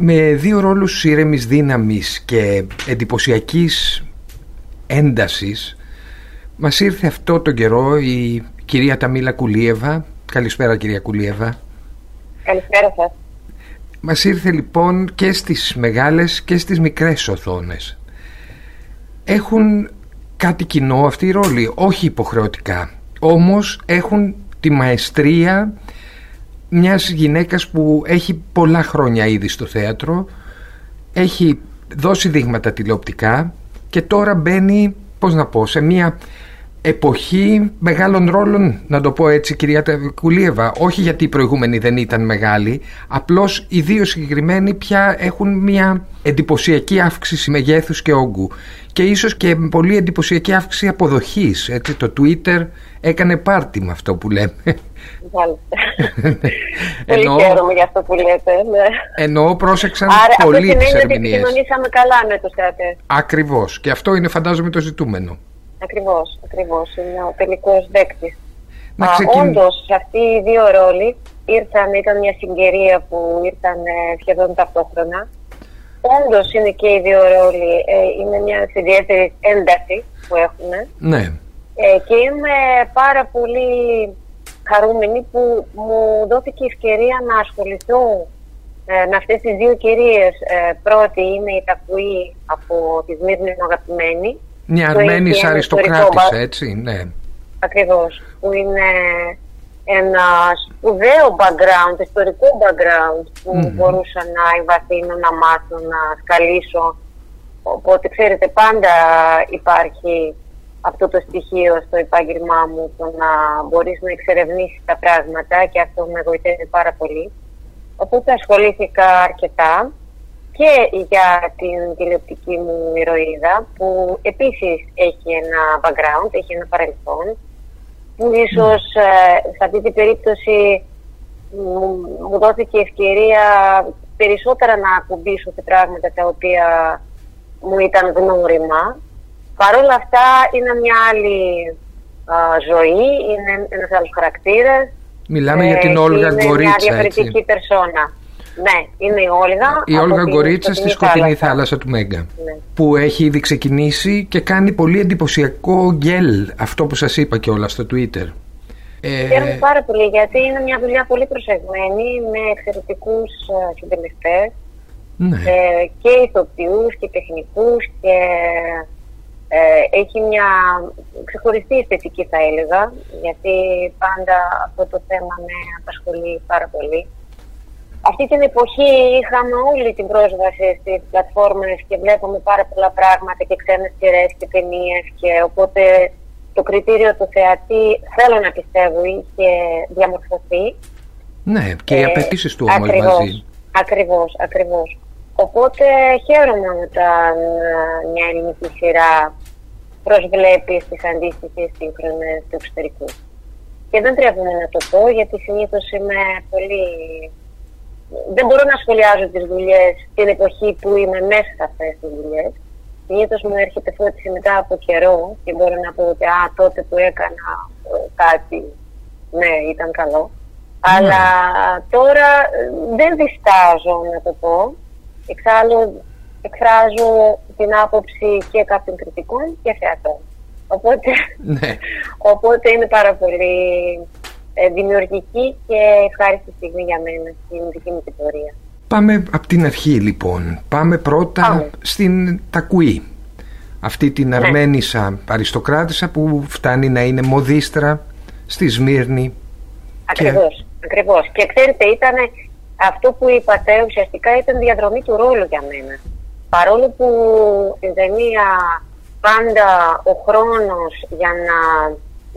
Με δύο ρόλους ήρεμης δύναμης και εντυπωσιακής έντασης μας ήρθε αυτό τον καιρό η κυρία Ταμίλα Κουλίεβα. Καλησπέρα κυρία Κουλίεβα. Καλησπέρα σας. Μας ήρθε λοιπόν και στις μεγάλες και στις μικρές οθόνες. Έχουν κάτι κοινό αυτή η ρόλη, όχι υποχρεωτικά. Όμως έχουν τη μαεστρία μιας γυναίκας που έχει πολλά χρόνια ήδη στο θέατρο, έχει δώσει δείγματα τηλεοπτικά και τώρα μπαίνει, πώς να πω, σε μια εποχή μεγάλων ρόλων, να το πω έτσι κυρία Κουλίεβα, όχι γιατί οι προηγούμενοι δεν ήταν μεγάλοι, απλώς οι δύο συγκεκριμένοι πια έχουν μια εντυπωσιακή αύξηση μεγέθους και όγκου και ίσως και πολύ εντυπωσιακή αύξηση αποδοχής, έτσι, το Twitter έκανε πάρτι με αυτό που λέμε. Πολύ χαίρομαι για αυτό που λέτε. Ναι. Εννοώ πρόσεξαν Άρα, πολύ τις ερμηνείες. Άρα αυτό σημαίνει ότι επικοινωνήσαμε καλά με τους θεατές. Ακριβώς. Και αυτό είναι φαντάζομαι το ζητούμενο. Ακριβώς, ακριβώς. Είναι ο τελικός δέκτης. Ξεκιν... Όντως, αυτοί οι δύο ρόλοι ήρθαν, ήταν μια συγκαιρία που ήρθαν ε, σχεδόν ταυτόχρονα. Όντως είναι και οι δύο ρόλοι, ε, είναι μια ιδιαίτερη ένταση που έχουν. Ναι. Ε, και είμαι πάρα πολύ χαρούμενη που μου δόθηκε η ευκαιρία να ασχοληθώ ε, με αυτές τις δύο κυρίες. Ε, πρώτη είναι η Τακουή από τη Σμύρνη αγαπημένη μια Αρμένης αριστοκράτης, έτσι, ναι. Ακριβώς, που είναι ένα σπουδαίο background, ιστορικό background που mm. μπορούσα να εμβαθύνω, να μάθω, να σκαλίσω. Οπότε ξέρετε πάντα υπάρχει αυτό το στοιχείο στο επάγγελμά μου το να μπορείς να εξερευνήσεις τα πράγματα και αυτό με βοηθάει πάρα πολύ. Οπότε ασχολήθηκα αρκετά και για την τηλεοπτική μου ηρωίδα που επίσης έχει ένα background, έχει ένα παρελθόν που ίσως ε, σε αυτή την περίπτωση μου, δόθηκε ευκαιρία περισσότερα να ακουμπήσω σε πράγματα τα οποία μου ήταν γνώριμα. Παρ' όλα αυτά είναι μια άλλη ζωή, είναι ένας άλλος χαρακτήρας. Μιλάμε για την Όλγα Γκορίτσα, Είναι μια διαφορετική περσόνα. Ναι, είναι η Όλγα. Η Όλγα Γκορίτσα στη σκοτεινή θάλασσα, του Μέγκα. Ναι. Που έχει ήδη ξεκινήσει και κάνει πολύ εντυπωσιακό γκέλ αυτό που σας είπα και όλα στο Twitter. Ε... Χαίρομαι πάρα πολύ γιατί είναι μια δουλειά πολύ προσεγμένη με εξαιρετικούς ε, συντελεστές ναι. ε, και ηθοποιούς και τεχνικούς και ε, έχει μια ξεχωριστή αισθητική θα έλεγα γιατί πάντα αυτό το θέμα με απασχολεί πάρα πολύ αυτή την εποχή είχαμε όλη την πρόσβαση στις πλατφόρμες και βλέπαμε πάρα πολλά πράγματα και ξένες σειρές και ταινίες και οπότε το κριτήριο του θεατή θέλω να πιστεύω είχε διαμορφωθεί. Ναι, και οι ε, απαιτήσεις του όμως μαζί. Ακριβώς, ακριβώς. Οπότε χαίρομαι όταν ε, μια ελληνική σειρά προσβλέπει στις αντίστοιχες σύγχρονες του εξωτερικού. Και δεν τρέφομαι να το πω γιατί συνήθως είμαι πολύ δεν μπορώ να σχολιάζω τις δουλειές την εποχή που είμαι μέσα σε αυτές τις δουλειές. Συνήθως μου έρχεται φώτιση μετά από καιρό και μπορώ να πω ότι α, τότε που έκανα ε, κάτι, ναι, ήταν καλό. Ναι. Αλλά τώρα ε, δεν διστάζω να το πω. Εξάλλου εκφράζω την άποψη και κάποιων κριτικών και θεατών. Οπότε, ναι. οπότε είναι πάρα πολύ ε, δημιουργική και ευχάριστη στιγμή για μένα στην δική μου πορεία. Πάμε από την αρχή λοιπόν. Πάμε πρώτα στην Τακουή. Αυτή την ναι. Αρμένισσα αριστοκράτησα που φτάνει να είναι μοδίστρα στη Σμύρνη. Ακριβώς, και... ακριβώς. Και ξέρετε ήταν αυτό που είπατε ουσιαστικά ήταν διαδρομή του ρόλου για μένα. Παρόλο που στην ταινία πάντα ο χρόνος για να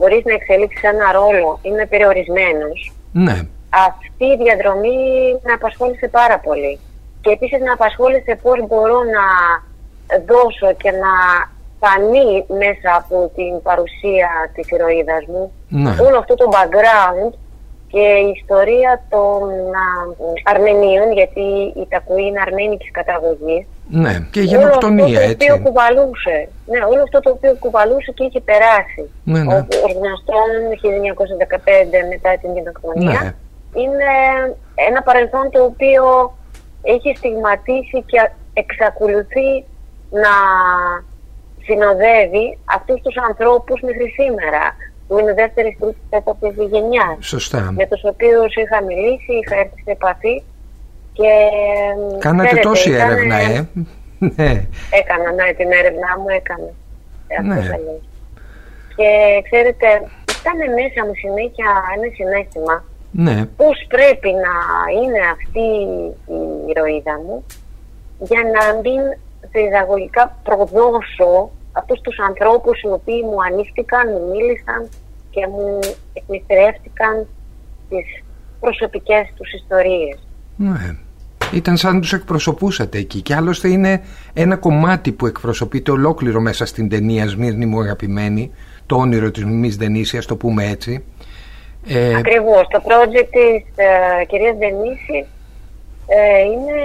μπορείς να εξελίξεις ένα ρόλο, είναι περιορισμένος. Ναι. Αυτή η διαδρομή με απασχόλησε πάρα πολύ. Και επίσης με απασχόλησε πώς μπορώ να δώσω και να φανεί μέσα από την παρουσία της ηρωίδας μου ναι. όλο αυτό το background και η ιστορία των Αρμενίων, γιατί η Τακουή είναι αρμένικης καταγωγής. Ναι, και γενοκτονία έτσι. Το οποίο κουβαλούσε. Ναι, όλο αυτό το οποίο κουβαλούσε και είχε περάσει. Ναι, ναι. Ο γνωστόν 1915 μετά την γενοκτονία. Ναι. Είναι ένα παρελθόν το οποίο έχει στιγματίσει και εξακολουθεί να συνοδεύει αυτούς τους ανθρώπους μέχρι σήμερα που είναι δεύτερης, τρίτης, τέταρτης γενιάς. Σωστά. Με τους οποίους είχα μιλήσει, είχα έρθει σε επαφή και... Κάνατε ξέρετε, τόση έρευνα, ε. ναι. Έκανα, ναι, την έρευνά μου έκανα. Ναι. Και ξέρετε, ήταν μέσα μου συνέχεια ένα συνέστημα ναι. πώς πρέπει να είναι αυτή η ηρωίδα μου για να μην διδαγωγικά προδώσω αυτούς τους ανθρώπους οι οποίοι μου ανήφθηκαν, μου μίλησαν και μου εκμυστρεύτηκαν τις προσωπικές τους ιστορίες. Ναι. Ήταν σαν να τους εκπροσωπούσατε εκεί και άλλωστε είναι ένα κομμάτι που εκπροσωπείται ολόκληρο μέσα στην ταινία Σμύρνη μου αγαπημένη το όνειρο της Μιμής Δενήσης, ας το πούμε έτσι. Ε... Ακριβώς. Το project της ε, κυρίας Δενήση ε, είναι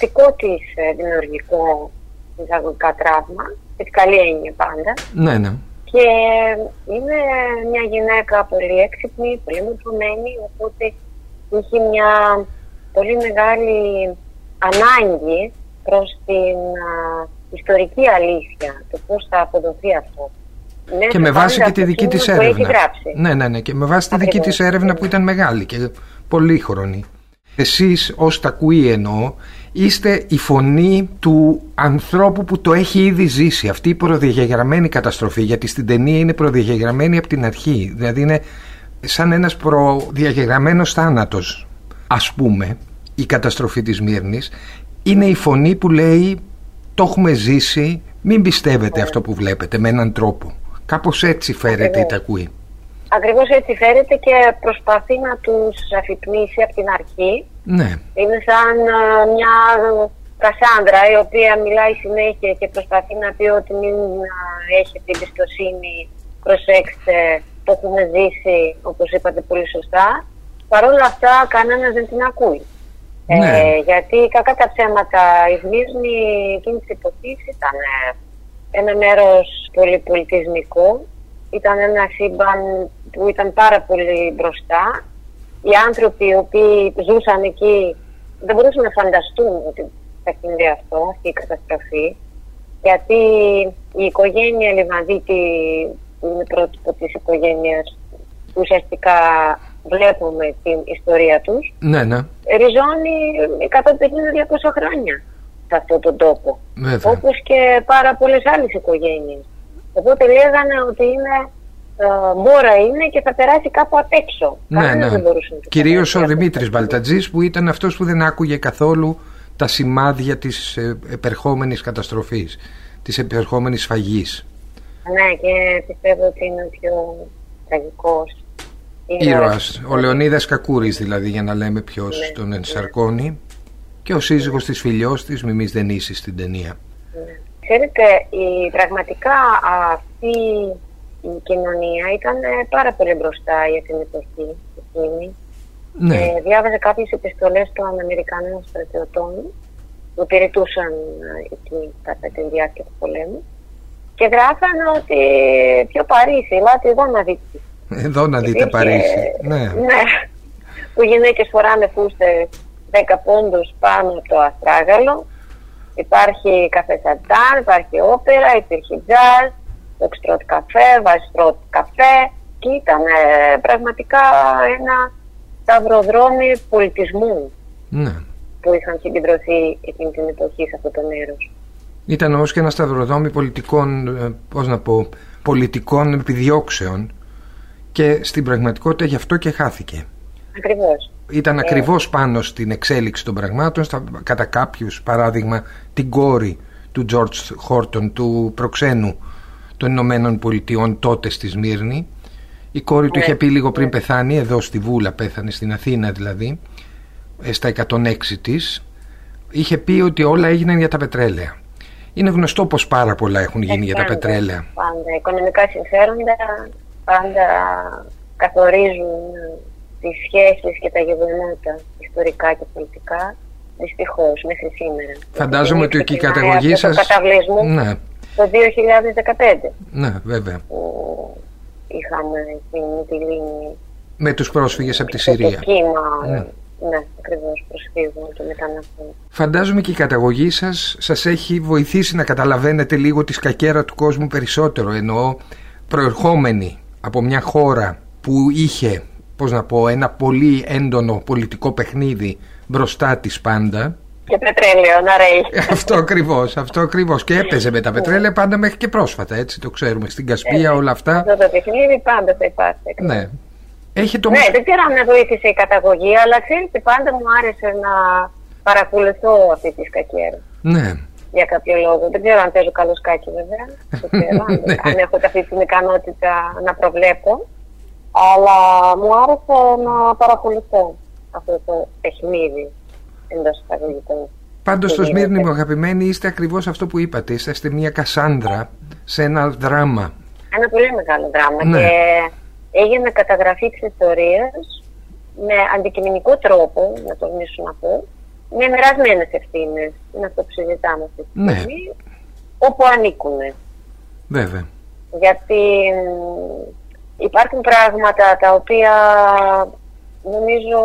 δικό της ε, δημιουργικό εισαγωγικά τραύμα, της καλή έννοια πάντα. Ναι, ναι. Και είναι μια γυναίκα πολύ έξυπνη, πολύ μορφωμένη, οπότε είχε μια πολύ μεγάλη ανάγκη προς την ιστορική αλήθεια, το πώς θα αποδοθεί αυτό. Ναι, και με βάση και τη δική της έρευνα. Ναι, ναι, ναι, και με βάση τη δική της έρευνα που ήταν μεγάλη και πολύχρονη. Εσείς ως τα κουί εννοώ είστε η φωνή του ανθρώπου που το έχει ήδη ζήσει αυτή η προδιαγεγραμμένη καταστροφή γιατί στην ταινία είναι προδιαγεγραμμένη από την αρχή δηλαδή είναι σαν ένας προδιαγεγραμμένος θάνατος ας πούμε η καταστροφή της Μύρνης είναι η φωνή που λέει το έχουμε ζήσει μην πιστεύετε αυτό που βλέπετε με έναν τρόπο κάπως έτσι φέρεται η Τακουή Ακριβώς έτσι φέρεται και προσπαθεί να τους αφυπνίσει από την αρχή. Ναι. Είναι σαν μια Κασάνδρα η οποία μιλάει συνέχεια και προσπαθεί να πει ότι μην έχετε εμπιστοσύνη, προσέξτε, το έχουμε ζήσει όπως είπατε πολύ σωστά. Παρ' όλα αυτά κανένας δεν την ακούει. Ναι. Ε, γιατί κακά τα ψέματα η Σμύρνη εκείνη τη εποχή ήταν ένα μέρος πολύ πολιτισμικό ήταν ένα σύμπαν που ήταν πάρα πολύ μπροστά. Οι άνθρωποι οι οποίοι ζούσαν εκεί δεν μπορούσαν να φανταστούν ότι θα συμβεί αυτό, αυτή η καταστροφή. Γιατί η οικογένεια Λιβαδίτη, που είναι πρότυπο της οικογένειας που ουσιαστικά βλέπουμε την ιστορία τους, ναι, ναι. ριζώνει 150-200 χρόνια σε αυτόν τον τόπο. Βέβαια. Όπως και πάρα πολλές άλλες οικογένειες. Οπότε λέγανε ότι είναι ε, μπόρα είναι και θα περάσει κάπου απ' έξω. Ναι, ναι. Κυρίως ο Δημήτρης Μπαλτατζής που ήταν αυτός που δεν άκουγε καθόλου τα σημάδια της ε, επερχόμενης καταστροφής, της επερχόμενης φαγής. Ναι και πιστεύω ότι είναι ο πιο τραγικός ήρωας. Ο Λεωνίδας Κακούρης δηλαδή για να λέμε ποιος ναι, τον ενσαρκώνει και ο σύζυγος της φιλιός της Μιμής Δενήσης στην ταινία. Ναι. Ξέρετε, η, πραγματικά αυτή η κοινωνία ήταν ε, πάρα πολύ μπροστά για την εποχή εκείνη. Ναι. Ε, διάβαζε κάποιες επιστολές των Αμερικανών στρατιωτών που υπηρετούσαν ε, εκεί κατά τη διάρκεια του πολέμου και γράφανε ότι πιο Παρίσι, ελάτε εδώ να δείτε. Εδώ να δείτε Παρίσι. Ναι. ναι. Που γυναίκες φοράνε φούστες 10 πόντους πάνω από το αστράγαλο Υπάρχει καφέ σαντάν, υπάρχει όπερα, υπήρχε jazz, το εξτρότ καφέ, βαστρότ καφέ και ήταν ε, πραγματικά ένα σταυροδρόμι πολιτισμού ναι. που είχαν συγκεντρωθεί εκείνη την εποχή σε αυτό το μέρος. Ήταν όμως και ένα σταυροδρόμι πολιτικών, ε, πώς να πω, πολιτικών επιδιώξεων και στην πραγματικότητα γι' αυτό και χάθηκε. Ακριβώς ήταν ε. ακριβώς πάνω στην εξέλιξη των πραγμάτων στα, κατά κάποιους παράδειγμα την κόρη του George Χόρτον του προξένου των Ηνωμένων Πολιτειών τότε στη Σμύρνη η κόρη του ναι. είχε πει λίγο πριν ναι. πεθάνει εδώ στη Βούλα πέθανε στην Αθήνα δηλαδή ε, στα 106 της είχε πει ότι όλα έγιναν για τα πετρέλαια είναι γνωστό πως πάρα πολλά έχουν γίνει για τα πετρέλαια πάντα οικονομικά συμφέροντα πάντα καθορίζουν τις σχέσεις και τα γεγονότα ιστορικά και πολιτικά δυστυχώς μέχρι σήμερα. Φαντάζομαι ότι και η καταγωγή σας... καταβλισμού ναι. το 2015. Ναι, βέβαια. Που είχαμε την Μυτιλίνη με τους πρόσφυγες από τη Συρία. Το κύμα ναι. Ναι, ακριβώς προσφύγων και μεταναστών. Φαντάζομαι και η καταγωγή σας σας έχει βοηθήσει να καταλαβαίνετε λίγο τη σκακέρα του κόσμου περισσότερο. Εννοώ προερχόμενοι από μια χώρα που είχε, πώς να πω, ένα πολύ έντονο πολιτικό παιχνίδι μπροστά της πάντα. Και πετρέλαιο να ρέει. αυτό ακριβώς, αυτό ακριβώς. Και έπαιζε με τα πετρέλαια πάντα μέχρι και πρόσφατα, έτσι το ξέρουμε. Στην Κασπία ε, όλα αυτά. Αυτό το παιχνίδι πάντα θα υπάρχει. Ναι. Έχει το... Ναι, δεν ξέρω αν με βοήθησε η καταγωγή, αλλά ξέρετε, πάντα μου άρεσε να παρακολουθώ αυτή τη σκακέρα. Ναι. Για κάποιο λόγο. Δεν ξέρω αν παίζω καλό σκάκι, βέβαια. Δεν ξέρω ναι. αν έχω αυτή την ικανότητα να προβλέπω. Αλλά μου άρεσε να παρακολουθώ αυτό το παιχνίδι εντός εισαγωγικών. Πάντως στο Σμύρνη μου αγαπημένοι είστε ακριβώς αυτό που είπατε. Είστε μια Κασάνδρα σε ένα δράμα. Ένα πολύ μεγάλο δράμα. Ναι. Και έγινε καταγραφή της ιστορίας με αντικειμενικό τρόπο, να τονίσω να πω, με μοιρασμένες ευθύνες. Είναι αυτό που συζητάμε αυτή τη ναι. στιγμή. Ναι. Όπου ανήκουν. Βέβαια. Γιατί υπάρχουν πράγματα τα οποία νομίζω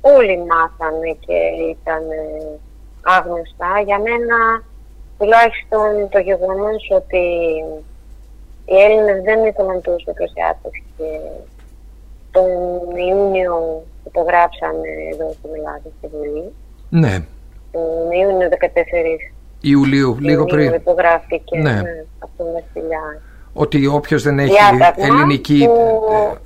όλοι μάθανε και ήταν άγνωστα. Για μένα τουλάχιστον το γεγονός ότι οι Έλληνες δεν ήθελαν τους μικροσιάτες και τον Ιούνιο υπογράψανε εδώ στην Ελλάδα στη Βουλή. Ναι. Τον Ιούνιο 14 Ιουλίου, λίγο πριν. υπογράφηκε ναι. ναι, από τον Βασιλιά ότι όποιος δεν έχει ελληνική,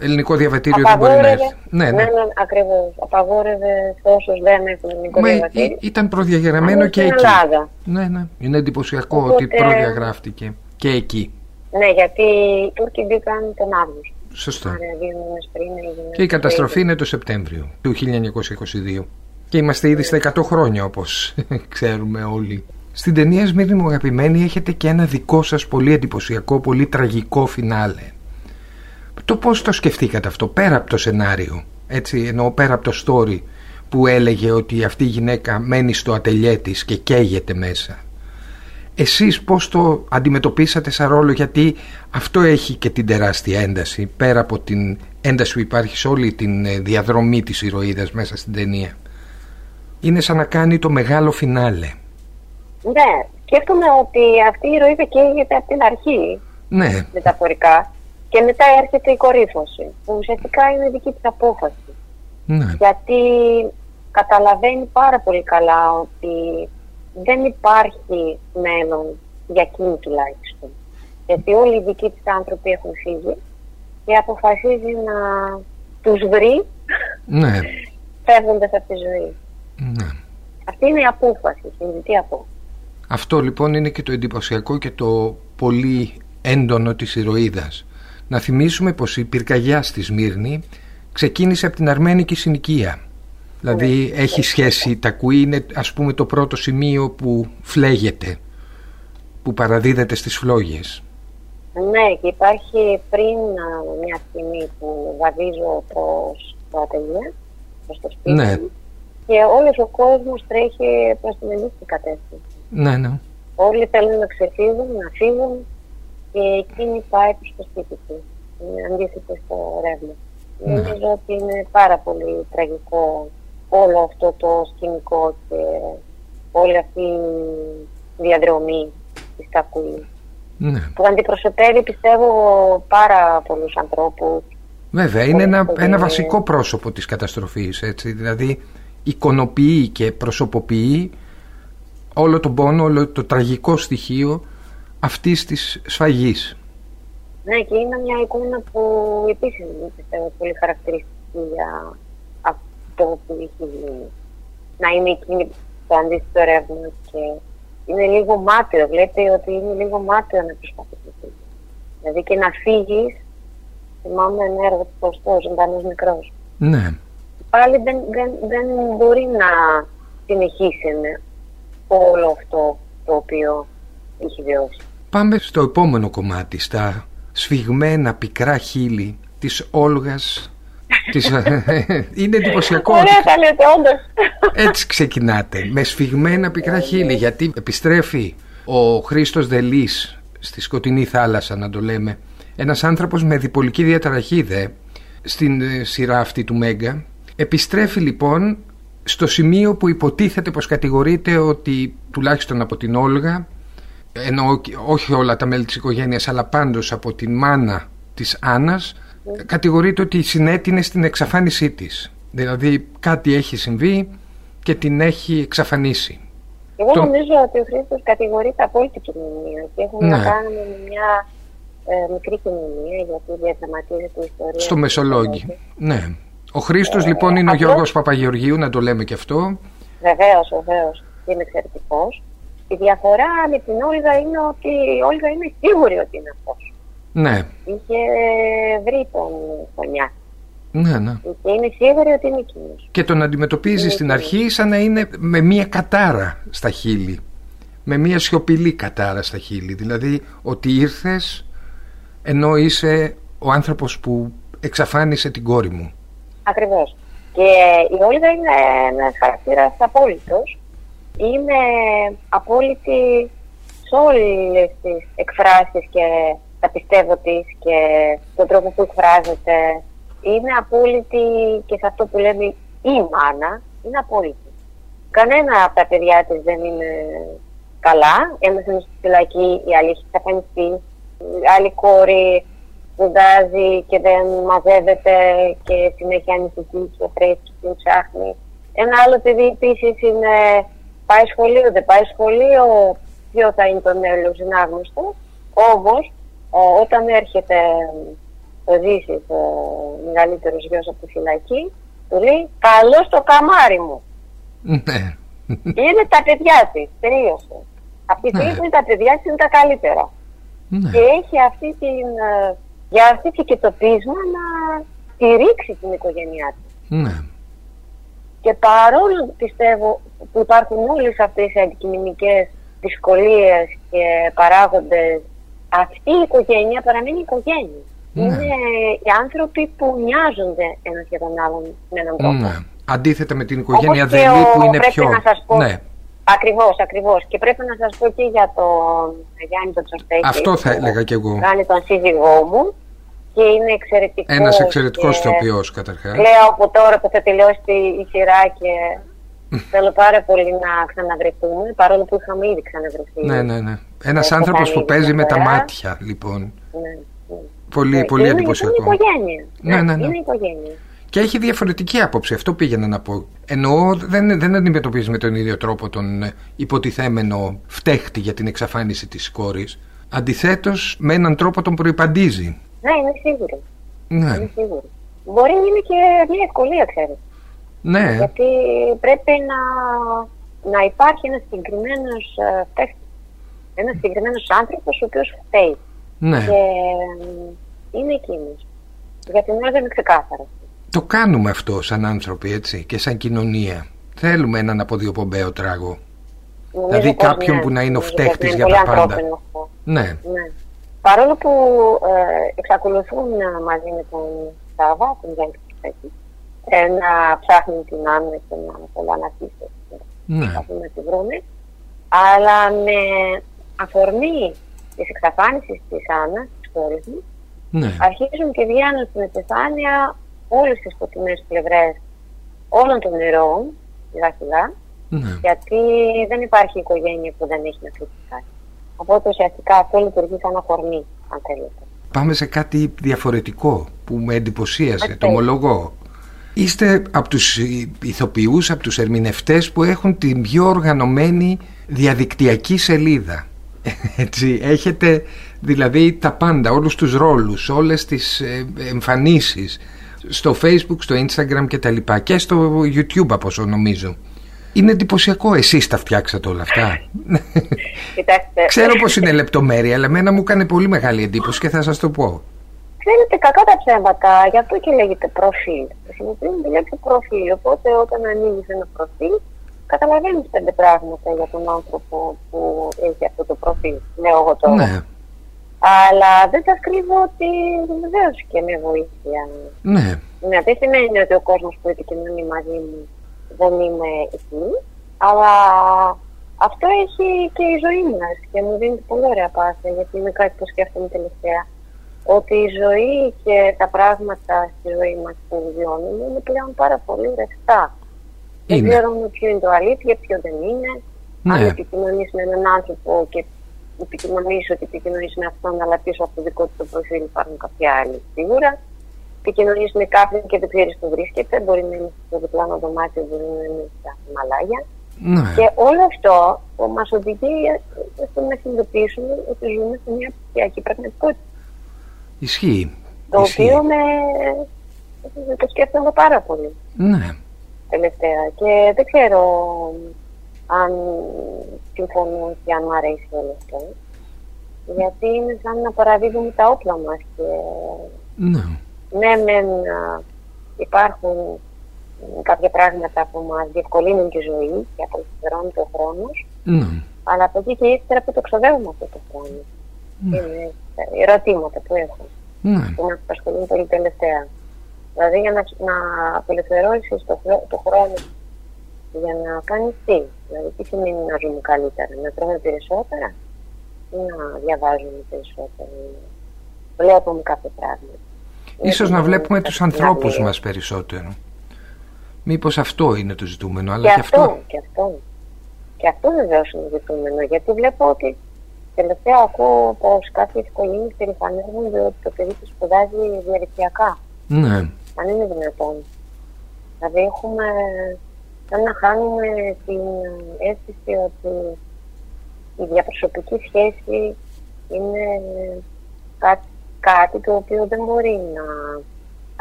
ελληνικό διαβατήριο δεν μπορεί να έρθει. Ναι, ναι, ναι, ναι ακριβώς. Απαγόρευε όσους δεν έχουν ελληνικό Μα διαβατήριο. Ήταν προδιαγεγραμμένο και εκεί. Ελλάδα. Ναι, ναι. Είναι εντυπωσιακό Οπότε... ότι προδιαγράφτηκε και εκεί. Ναι, γιατί οι Τούρκοι μπήκαν τον Αύγουστο. Σωστό. Άρα, πριν, και η καταστροφή είναι το Σεπτέμβριο του 1922. Και είμαστε ήδη στα 100 χρόνια όπως ξέρουμε όλοι. Στην ταινία Σμύρνη μου αγαπημένη έχετε και ένα δικό σας πολύ εντυπωσιακό, πολύ τραγικό φινάλε. Το πώς το σκεφτήκατε αυτό πέρα από το σενάριο, έτσι εννοώ πέρα από το story που έλεγε ότι αυτή η γυναίκα μένει στο ατελιέ της και καίγεται μέσα; Εσείς πώς το αντιμετωπίσατε σαν ρόλο γιατί αυτό έχει και την τεράστια ένταση πέρα από την ένταση που υπάρχει σε όλη την ε, διαδρομή της ηρωίδας μέσα στην ταινία. Είναι σαν να κάνει το μεγάλο φινάλε. Ναι, σκέφτομαι ότι αυτή η ροή καίγεται από την αρχή. Ναι. Μεταφορικά. Και μετά έρχεται η κορύφωση, που ουσιαστικά είναι δική της απόφαση. Ναι. Γιατί καταλαβαίνει πάρα πολύ καλά ότι δεν υπάρχει μέλλον για εκείνη τουλάχιστον. Γιατί όλοι οι δικοί της άνθρωποι έχουν φύγει και αποφασίζει να τους βρει ναι. φεύγοντας από τη ζωή. Ναι. Αυτή είναι η απόφαση, η συνειδητή απόφαση. Αυτό λοιπόν είναι και το εντυπωσιακό και το πολύ έντονο της ηρωίδας. Να θυμίσουμε πως η πυρκαγιά στη Σμύρνη ξεκίνησε από την αρμένικη συνοικία. Δηλαδή ναι. έχει σχέση, τα κουή είναι ας πούμε το πρώτο σημείο που φλέγεται, που παραδίδεται στις φλόγες. Ναι, και υπάρχει πριν μια στιγμή που βαδίζω προς το ατελείο, προς το σπίτι ναι. και όλος ο κόσμος τρέχει προς την ελίστη κατεύθυνση. Ναι, ναι. Όλοι θέλουν να ξεφύγουν, να φύγουν και εκείνη πάει προς το σπίτι του. Είναι αντίθετο στο ρεύμα. Ναι. Νομίζω ότι είναι πάρα πολύ τραγικό όλο αυτό το σκηνικό και όλη αυτή η διαδρομή της Κακουή. Ναι. Που αντιπροσωπεύει πιστεύω πάρα πολλούς ανθρώπους. Βέβαια, είναι ένα, ένα βασικό πρόσωπο της καταστροφής, έτσι, δηλαδή εικονοποιεί και προσωποποιεί όλο τον πόνο, όλο το τραγικό στοιχείο αυτής της σφαγής. Ναι, και είναι μια εικόνα που επίσης πιστεύω πολύ χαρακτηριστική για αυτό που έχει γίνει. Να είναι εκείνη το αντίστοιχο ρεύμα και είναι λίγο μάταιο. Βλέπει ότι είναι λίγο μάταιο να προσπαθήσει. Δηλαδή και να φύγεις, θυμάμαι ένα έργο του Κωστό, ζωντανός μικρός. Ναι. Πάλι δεν, δεν, δεν μπορεί να συνεχίσει όλο αυτό το οποίο έχει βιώσει. Πάμε στο επόμενο κομμάτι, στα σφιγμένα πικρά χείλη της Όλγας της... είναι εντυπωσιακό Ωραία τα λέτε όντως. Έτσι ξεκινάτε με σφιγμένα πικρά χείλη γιατί επιστρέφει ο Χρήστος Δελής στη σκοτεινή θάλασσα να το λέμε. Ένας άνθρωπος με διπολική διαταραχή δε στην ε, σειρά αυτή του Μέγκα. Επιστρέφει λοιπόν στο σημείο που υποτίθεται πως κατηγορείται ότι τουλάχιστον από την Όλγα ενώ όχι όλα τα μέλη της οικογένειας αλλά πάντως από την μάνα της Άννας κατηγορείται ότι συνέτεινε στην εξαφάνισή της δηλαδή κάτι έχει συμβεί και την έχει εξαφανίσει εγώ το... νομίζω ότι ο Χρήστος κατηγορείται απόλυτη κοινωνία και έχουμε ναι. να κάνουμε μια ε, μικρή κοινωνία γιατί διαδραματίζεται η ιστορία στο Μεσολόγγι ναι ο Χρήστος ε, λοιπόν είναι ο Γιώργος Παπαγεωργίου, να το λέμε και αυτό. Βεβαίως, βεβαίως. Είναι εξαιρετικός. Η διαφορά με την Όλγα είναι ότι η Όλγα είναι σίγουρη ότι είναι αυτός. Ναι. Είχε βρει τον φωνιά. Ναι, ναι. Και είναι σίγουρη ότι είναι εκείνος. Και τον αντιμετωπίζεις στην αρχή σαν να είναι με μία κατάρα στα χείλη. Με μία σιωπηλή κατάρα στα χείλη. Δηλαδή ότι ήρθες ενώ είσαι ο άνθρωπος που εξαφάνισε την κόρη μου. Ακριβώς. Και η Όλγα είναι ένας χαρακτήρας απόλυτος. Είναι απόλυτη σε όλες τις εκφράσεις και τα πιστεύω της και τον τρόπο που εκφράζεται. Είναι απόλυτη και σε αυτό που λέμε η μάνα. Είναι απόλυτη. Κανένα από τα παιδιά της δεν είναι καλά. Ένας είναι στη φυλακή, η άλλη έχει εξαφανιστεί. Η άλλη κόρη σπουδάζει και δεν μαζεύεται και συνέχεια ανησυχεί και φρέσκει και ψάχνει. Ένα άλλο παιδί επίσης είναι πάει σχολείο, δεν πάει σχολείο, ποιο θα είναι το μέλο, είναι άγνωστος. Όμως, όταν έρχεται ο Ζήσης, ο μεγαλύτερος γιος από τη φυλακή, του λέει: Καλό στο καμάρι μου. Ναι. είναι τα παιδιά της, τελείωσε. Αυτή τη στιγμή ναι. τα παιδιά της είναι τα καλύτερα. Ναι. Και έχει αυτή την ε, για αυτή και το πείσμα να στηρίξει την οικογένειά του. Ναι. Και παρόλο πιστεύω που υπάρχουν όλες αυτές οι αντικειμενικές δυσκολίες και παράγοντες, αυτή η οικογένεια παραμένει οικογένεια. Ναι. Είναι οι άνθρωποι που νοιάζονται ένας για τον άλλον με έναν τρόπο. Ναι. Αντίθετα με την οικογένεια Δελή που είναι πιο... Να σας πω, ναι. Ακριβώς, ακριβώς. Και πρέπει να σας πω και για τον Γιάννη τον Τσοστέκη. Αυτό θα έλεγα κι εγώ. Κάνει τον σύζυγό μου και είναι εξαιρετικός. Ένας εξαιρετικός ηθοποιός καταρχάς. Λέω από τώρα που θα τελειώσει η σειρά και θέλω πάρα πολύ να ξαναβρεθούμε, παρόλο που είχαμε ήδη ξαναβρεθεί. Ναι, ναι, ναι. Ένας άνθρωπος που παίζει με τα μάτια, λοιπόν. Ναι, ναι. Πολύ, ναι, πολύ εντυπωσιακό. Είναι οικογένεια. Ναι, ναι, ναι. Είναι οικογένεια. Και έχει διαφορετική άποψη, αυτό πήγαινα να πω. Εννοώ δεν, δεν αντιμετωπίζεις με τον ίδιο τρόπο τον υποτιθέμενο φταίχτη για την εξαφάνιση της κόρης. Αντιθέτως με έναν τρόπο τον προϋπαντίζει. Ναι, είμαι σίγουρη. Ναι. Είμαι σίγουρη. Μπορεί να είναι και μια ευκολία, ξέρεις. Ναι. Γιατί πρέπει να, να υπάρχει ένας συγκεκριμένος παίχτης. Ένας συγκεκριμένος άνθρωπος ο οποίος φταίει. Ναι. Και είναι εκείνος. Για την ώρα δεν είναι ξεκάθαρο. Το κάνουμε αυτό σαν άνθρωποι, έτσι, και σαν κοινωνία. Θέλουμε έναν αποδιοπομπαίο τράγο. δηλαδή κάποιον ναι, που να είναι ο φταίχτης για τα πάντα. Ναι. ναι. Παρόλο που ε, εξακολουθούν μαζί με τον Σάβα, τον Γιάννη Κριστέκη, ε, να ψάχνουν την Άννα και να πολλά να ναι. να τη βρούμε, αλλά με αφορμή της εξαφάνισης της Άννας, της κόρης μου, ναι. αρχίζουν και βγαίνουν στην επιφάνεια όλες τις σκοτεινές πλευρές όλων των νερών, σιγά ναι. γιατί δεν υπάρχει οικογένεια που δεν έχει να κρitiσει Οπότε ουσιαστικά αυτό λειτουργεί σαν αφορμή, αν θέλετε. Πάμε σε κάτι διαφορετικό που με εντυπωσίασε, το ομολογώ. Είστε από τους ηθοποιούς, από τους ερμηνευτές που έχουν την πιο οργανωμένη διαδικτυακή σελίδα. Έτσι, έχετε δηλαδή τα πάντα, όλους τους ρόλους, όλες τις ε, εμφανίσεις στο facebook, στο instagram και τα λοιπά και στο youtube από όσο νομίζω. Είναι εντυπωσιακό. Εσείς τα φτιάξατε όλα αυτά; Κοιτάξτε. Ξέρω πως είναι λεπτομέρεια, αλλά εμένα μου έκανε πολύ μεγάλη εντύπωση και θα σας το πω. Ξέρετε, κακά τα ψέματα, γι' αυτό και λέγεται προφίλ. Χρησιμοποιούμε τη λέξη προφίλ. Οπότε, όταν ανοίγεις ένα προφίλ, καταλαβαίνεις πέντε πράγματα για τον άνθρωπο που έχει αυτό το προφίλ. Λέω εγώ τώρα. Ναι. Αλλά δεν σας κρύβω ότι βεβαίως και με βοήθεια. Ναι. Ναι, δεν σημαίνει ότι ο κόσμος που επικοινωνεί μαζί μου δεν είμαι εκεί, αλλά αυτό έχει και η ζωή μας και μου δίνει πολύ ωραία πάσα γιατί είναι κάτι που σκέφτομαι τελευταία. Ότι η ζωή και τα πράγματα στη ζωή μας που βιώνουμε είναι πλέον πάρα πολύ ρευστά. Δεν ξέρουμε ποιο είναι το αλήθεια, ποιο δεν είναι. Ναι. Αν επικοινωνείς με έναν άνθρωπο και επικοινωνείς ότι επικοινωνείς με αυτόν, αλλά πίσω από το δικό του το προφίλ υπάρχουν κάποια άλλη σίγουρα. Επικοινωνείς με κάποιον και δεν ξέρεις που βρίσκεται. Μπορεί να είναι στο διπλάνο δωμάτιο, μπορεί να είναι στα Μαλάγια. Ναι. Και όλο αυτό μας οδηγεί στο να συνειδητοποιήσουμε ότι ζούμε σε μια ψηφιακή πραγματικότητα. Ισχύει. Το οποίο με... το σκέφτομαι πάρα πολύ. Ναι. Τελευταία. Και δεν ξέρω αν συμφωνούν και αν μου αρέσει όλο αυτό. Γιατί είναι σαν να παραδίδουμε τα όπλα μας και... Ναι. Ναι, μεν υπάρχουν κάποια πράγματα που μας διευκολύνουν τη ζωή και απελευθερώνουν το χρόνο. Ναι. Αλλά από εκεί και ύστερα που το ξοδεύουμε αυτό το χρόνο. Ναι. Είναι ερωτήματα που έχω. Ναι. Που μας απασχολούν πολύ τελευταία. Δηλαδή για να, να απελευθερώσεις το, το χρόνο για να κάνεις τι; Δηλαδή, τι σημαίνει να ζούμε καλύτερα, να τρώμε περισσότερα ή να διαβάζουμε περισσότερα, να βλέπουμε κάποια πράγματα; Ίσως να βλέπουμε τους ανθρώπους μας περισσότερο. Μήπως αυτό είναι το ζητούμενο, αλλά και, αυτό, Και αυτό, και αυτό βεβαίως είναι το ζητούμενο, γιατί βλέπω ότι τελευταία ακούω πως κάποιες οικογένειες περηφανεύονται ότι το παιδί τους σπουδάζει διαδικτυακά. Ναι. Αν είναι δυνατόν. Δηλαδή έχουμε σαν να χάνουμε την αίσθηση ότι η διαπροσωπική σχέση είναι κάτι, κάτι το οποίο δεν μπορεί να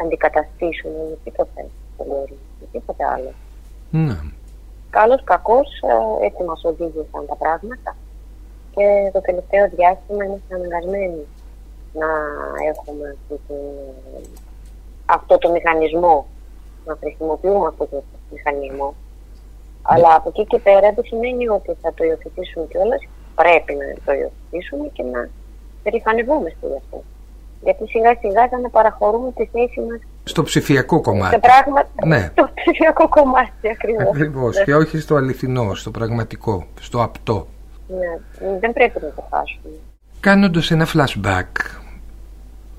αντικαταστήσουμε με τίποτα μπορεί, με τίποτε άλλο. Ναι. Καλώς κακός ε, έτσι μας οδήγησαν τα πράγματα και το τελευταίο διάστημα είμαστε αναγκασμένοι να έχουμε αυτό το μηχανισμό, να χρησιμοποιούμε αυτό το μηχανισμό. Αλλά από εκεί και πέρα δεν σημαίνει ότι θα το υιοθετήσουμε κιόλας. Πρέπει να το υιοθετήσουμε και να περηφανευόμαστε γι' αυτό. Γιατί σιγά σιγά θα να παραχωρούμε τη θέση μας στο ψηφιακό κομμάτι. Σε πράγμα... Ναι. Στο ψηφιακό κομμάτι ακριβώς. Ακριβώς. Ναι. Και όχι στο αληθινό, στο πραγματικό, στο απτό. Ναι. Δεν πρέπει να το χάσουμε. Κάνοντας ένα flashback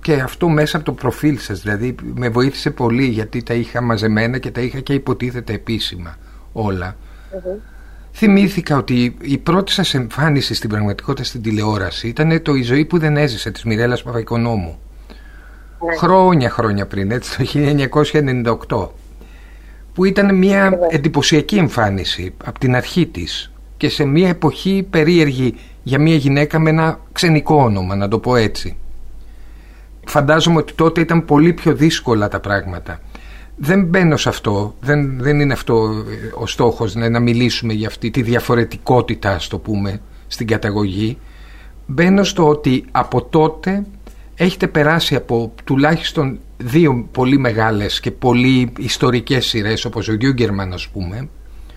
και αυτό μέσα από το προφίλ σας δηλαδή με βοήθησε πολύ γιατί τα είχα μαζεμένα και τα είχα και υποτίθεται επίσημα όλα θυμήθηκα ότι η πρώτη σας εμφάνιση στην πραγματικότητα στην τηλεόραση ήταν το «Η ζωή που δεν έζησε» της Μιρέλας Παπαϊκονόμου ναι. χρόνια χρόνια πριν έτσι το 1998 που ήταν μια εντυπωσιακή εμφάνιση από την αρχή της και σε μια εποχή περίεργη για μια γυναίκα με ένα ξενικό όνομα να το πω έτσι φαντάζομαι ότι τότε ήταν πολύ πιο δύσκολα τα πράγματα. Δεν μπαίνω σε αυτό, δεν, δεν είναι αυτό ε, ο στόχος να, να μιλήσουμε για αυτή τη διαφορετικότητα, ας το πούμε, στην καταγωγή. Μπαίνω στο ότι από τότε έχετε περάσει από τουλάχιστον δύο πολύ μεγάλες και πολύ ιστορικές σειρές όπως ο Γιούγκερμαν ας πούμε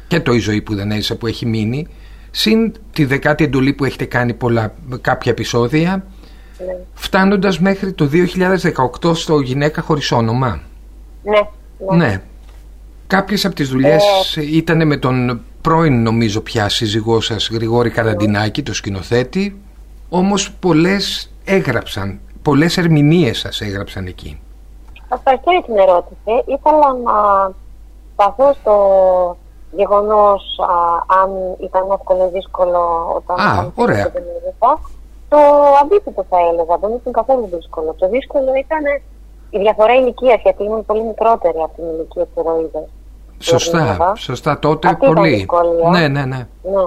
και το «Η ζωή που δεν έζησα» που έχει μείνει συν τη δεκάτη εντολή που έχετε κάνει πολλά, κάποια επεισόδια ναι. Φτάνοντας μέχρι το 2018 στο γυναίκα χωρίς όνομα. Ναι. Ναι. ναι. Κάποιες από τις δουλειές ε... ήταν με τον πρώην νομίζω πια σύζυγό σας Γρηγόρη Καραντινάκη, το σκηνοθέτη. Όμως πολλές έγραψαν, πολλές ερμηνείες σας έγραψαν εκεί. Ευχαριστώ για την ερώτηση. Ήθελα να σταθώ στο γεγονός αν ήταν εύκολο ή δύσκολο όταν... Α, ωραία. Το αντίθετο θα έλεγα, δεν ήταν καθόλου δύσκολο. Το δύσκολο ήταν η διαφορά ηλικίας, γιατί ήμουν πολύ μικρότερη από την ηλικία του ηρωίδας. Σωστά, σωστά. Τότε Αυτή πολύ. Ναι, ναι, ναι. ναι.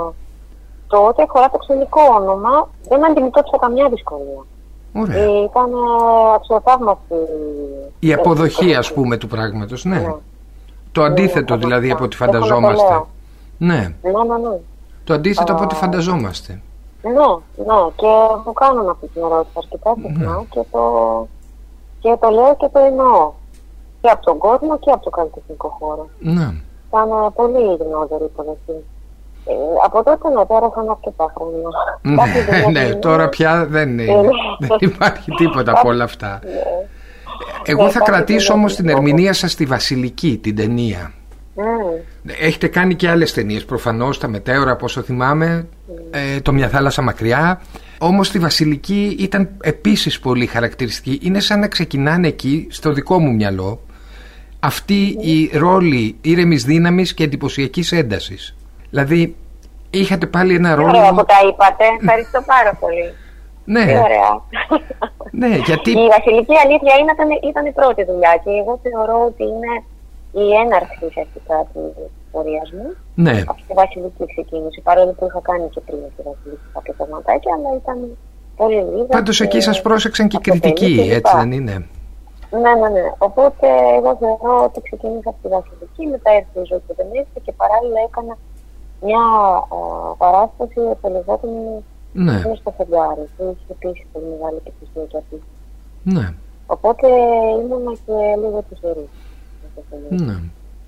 Τότε χωρά το ξενικό όνομα δεν αντιμετώπισα καμιά δυσκολία. Ωραία. Ε, ήταν αξιοθαύμαστη. Η αποδοχή, ας πούμε, του πράγματος. Ναι. ναι. Το αντίθετο ναι, δηλαδή από ό,τι φανταζόμαστε. Ναι. Ναι, ναι, ναι. Το αντίθετο από ό,τι φανταζόμαστε. Ναι, ναι, και μου κάνουν αυτή την ερώτηση αρκετά συχνά ναι. και, το, και το λέω και το εννοώ. Και από τον κόσμο και από το καλλιτεχνικό χώρο. Ναι. Ήταν πολύ γνώδερη υποδοχή. Ε, από τότε ναι, πέρασαν αρκετά χρόνια. Ναι, ναι, τώρα πια δεν, είναι, δεν υπάρχει τίποτα από όλα αυτά. Ναι. Εγώ ναι, θα κρατήσω όμως την ερμηνεία σας στη Βασιλική, την ταινία. Mm. Έχετε κάνει και άλλες ταινίες προφανώς, τα μετέωρα από όσο θυμάμαι, mm. ε, το Μια θάλασσα μακριά. Όμως στη Βασιλική ήταν επίσης πολύ χαρακτηριστική. Είναι σαν να ξεκινάνε εκεί, στο δικό μου μυαλό, αυτή η ρόλη ήρεμης δύναμης και εντυπωσιακής έντασης. Δηλαδή, είχατε πάλι ένα ρόλο... Ωραία που τα είπατε. Ευχαριστώ πάρα πολύ. Ναι. Τι ωραία. ναι, γιατί... Η βασιλική αλήθεια ήταν, ήταν η πρώτη δουλειά και εγώ θεωρώ ότι είναι η έναρξη ουσιαστικά της πορείας μου. Ναι. Από τη βασιλική ξεκίνηση. Παρόλο που είχα κάνει και πριν τη βασιλική κάποια πραγματάκια, αλλά ήταν πολύ λίγα. Πάντως εκεί σας πρόσεξαν και κριτικοί, έτσι δεν είναι; Ναι, ναι, ναι. Οπότε εγώ θεωρώ ότι ξεκίνησα από τη βασιλική, μετά έρθει η ζωή που δεν ήρθε και παράλληλα έκανα μια α, παράσταση που λεγόταν Ναι, είναι στο φεγγάρι, που είχε επίση πολύ μεγάλη και αυτή. ναι, Οπότε ήμουν και λίγο τυχερή. ναι.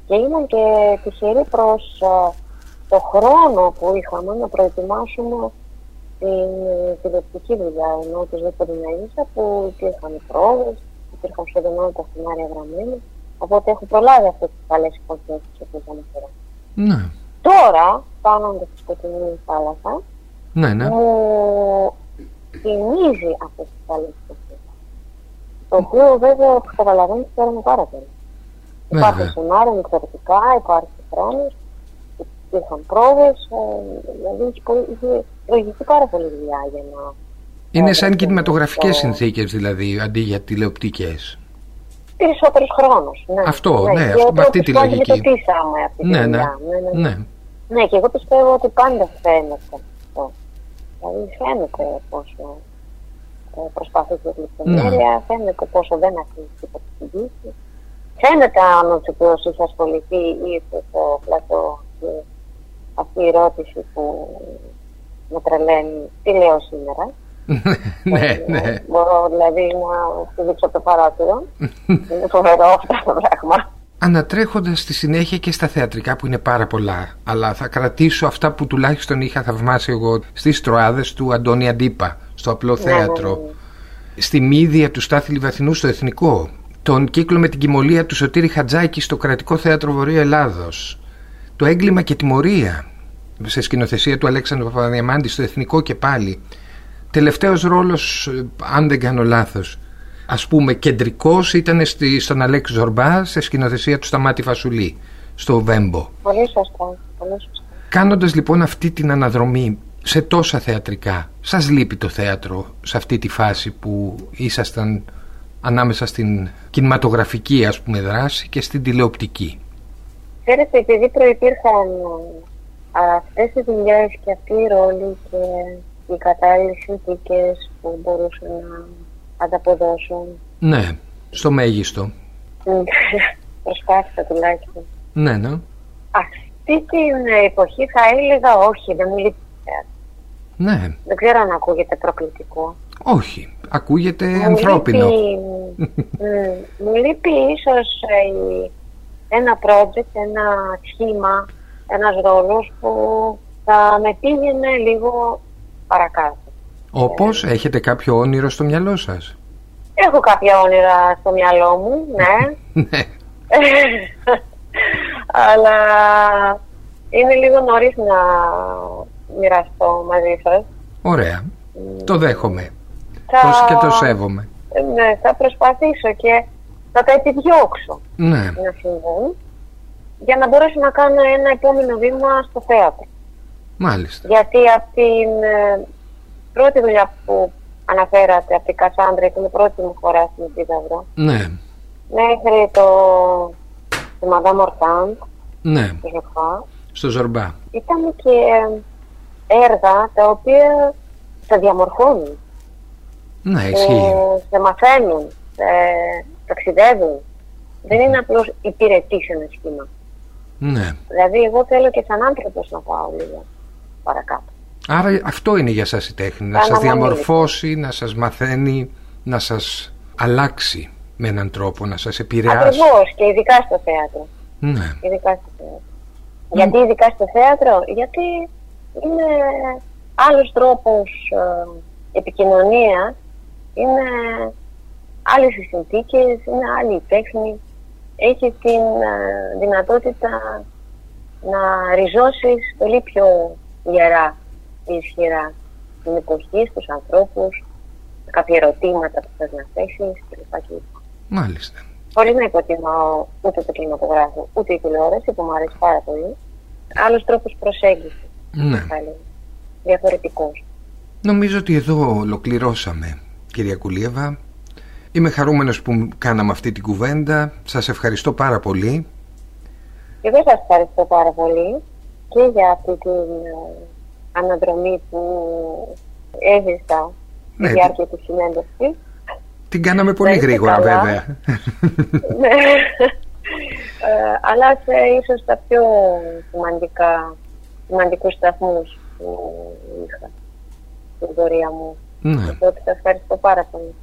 Και ήμουν και τυχερή προς α, το χρόνο που είχαμε να προετοιμάσουμε την ε, τηλεοπτική δουλειά, ενώ τους δεν ίσα που υπήρχαν πρόοδες, υπήρχαν σχεδόν όλα τα σενάρια γραμμένα, οπότε έχω προλάβει αυτές τις καλές υποθέσεις που θα αναφέρω. Ναι, Τώρα, κάνοντας τη σκοτεινή θάλασσα, ναι, ναι. μου θυμίζει αυτές τις καλές υποθέσεις. Το οποίο βέβαια, όπως καταλαβαίνεις, χαίρομαι πάρα πολύ. Υπάρχουν Βέβαια. σενάρια εξαιρετικά, υπάρχει χρόνος, υπήρχαν πρόοδε. δηλαδή είχε, πολύ- είχε προηγηθεί πάρα πολύ δουλειά για να. Είναι ε, σαν ε, κινηματογραφικές το- συνθήκες δηλαδή, αντί για τηλεοπτικές. Περισσότερος χρόνος. Ναι. Αυτό, ναι, και αυτό, ο με αυτή τρόπος τη που λογική. αντιμετωπίσαμε αυτή τη Ναι, ναι, δουλειά. Ναι, ναι, ναι. ναι. Ναι, και εγώ πιστεύω ότι πάντα φαίνεται αυτό. Δηλαδή φαίνεται πόσο ε, προσπαθεί για τη λεπτομέρεια, Ναι. φαίνεται πόσο δεν αφήνει τίποτα στην τύχη. Φαίνεται αν ο ηθοποιός είχε ασχοληθεί ή ήρθε στο πλατό και αυτή η ερώτηση που με τρελαίνει, τι λέω σήμερα. ναι, Ε, ναι. Μπορώ δηλαδή να τη δείξω από το παράθυρο. Είναι φοβερό αυτό το πράγμα. Ανατρέχοντας στη συνέχεια και στα θεατρικά που είναι πάρα πολλά. Αλλά θα κρατήσω αυτά που τουλάχιστον είχα θαυμάσει εγώ στις τροάδες του Αντώνη Αντίπα στο απλό Ναι, ναι, θέατρο. ναι. στη μύδια του Στάθη Λιβαθινού στο Εθνικό. Τον κύκλο με την κοιμωλία του Σωτήρη Χατζάκη στο Κρατικό Θέατρο Βορείου Ελλάδος. Το έγκλημα και τιμωρία σε σκηνοθεσία του Αλέξανδρου Παπαδιαμάντη στο Εθνικό και πάλι. Τελευταίος ρόλος ε, αν δεν κάνω λάθος ας πούμε κεντρικός ήταν στη, στον Αλέξη Ζορμπά σε σκηνοθεσία του Σταμάτη Φασουλή στο Βέμπο Πολύ σωστά. Πολύ σωστά. Κάνοντας λοιπόν αυτή την αναδρομή σε τόσα θεατρικά, σας λείπει το θέατρο σε αυτή τη φάση που ήσασταν ανάμεσα στην κινηματογραφική ας πούμε δράση και στην τηλεοπτική; Ξέρετε, επειδή προϋπήρχαν αυτές οι δουλειές και αυτοί οι ρόλοι και οι κατάλληλε συνθήκε που μπορούσαν να ανταποδώσουν. Ναι, στο μέγιστο. μ, Προσπάθησα τουλάχιστον. Ναι, ναι. Αυτή την εποχή θα έλεγα όχι, δεν μου λείπει. το θέατρο. Ναι, Δεν ξέρω αν ακούγεται προκλητικό. όχι. Ακούγεται Μου ανθρώπινο. λείπει, μ, μου λείπει ίσως ε, η- ένα project, ένα σχήμα, ένας ρόλος που θα με πήγαινε λίγο παρακάτω. Όπως έχετε κάποιο όνειρο στο μυαλό σας; Έχω κάποια όνειρα στο μυαλό μου, ναι. Ναι, Αλλά είναι λίγο νωρίς να μοιραστώ μαζί σας. ωραία. Το δέχομαι. Θα- Πώς και το σέβομαι. Ναι, θα προσπαθήσω και θα τα επιδιώξω Ναι, να συμβούν για να μπορέσω να κάνω ένα επόμενο βήμα στο θέατρο. μάλιστα. Γιατί από την ε, πρώτη δουλειά που αναφέρατε, από την Κασάνδρα, που είναι η πρώτη μου φορά στην Επίδαυρο, Ναι, μέχρι το, το Madame Hortand, ναι. το Ζευγά, Στο Ζορμπά. ήταν και έργα τα οποία σε διαμορφώνουν, Ναι, ε, ισχύει. σε μαθαίνουν, σε ταξιδεύουν. Δεν είναι απλώς υπηρετής ένα σχήμα. Ναι. Δηλαδή, εγώ θέλω και σαν άνθρωπος να πάω λίγο παρακάτω. Άρα αυτό είναι για σας η τέχνη. Να σας Αναμονή, διαμορφώσει, να σας μαθαίνει, να σας αλλάξει με έναν τρόπο, να σας επηρεάσει. Ακριβώς και ειδικά στο θέατρο. Ναι, Ειδικά στο θέατρο. Γιατί ειδικά στο θέατρο, γιατί είναι άλλος τρόπος ε, επικοινωνία, είναι άλλες οι συνθήκες, είναι άλλη η τέχνη. Έχει την ε, δυνατότητα να ριζώσεις πολύ πιο γερά και ισχυρά την εποχή, στους ανθρώπους, κάποια ερωτήματα που θες να θέσεις κλπ. Μάλιστα. Χωρίς να υποτιμάω ούτε το κινηματογράφο, ούτε η τηλεόραση που μου αρέσει πάρα πολύ. Άλλος τρόπος προσέγγισης. Ναι. Διαφορετικός. Νομίζω ότι εδώ ολοκληρώσαμε, κυρία Κουλίεβα. Είμαι χαρούμενος που κάναμε αυτή την κουβέντα. Σας ευχαριστώ πάρα πολύ. Εγώ σας ευχαριστώ πάρα πολύ και για αυτή την ε, αναδρομή που έζησα ναι, στη διάρκεια της συνέντευξης. Την κάναμε πολύ γρήγορα βέβαια. ναι. Ε, αλλά σε ίσως τα πιο σημαντικά, σημαντικούς σταθμούς που είχα στην πορεία μου. Ναι. Οπότε σας ευχαριστώ πάρα πολύ.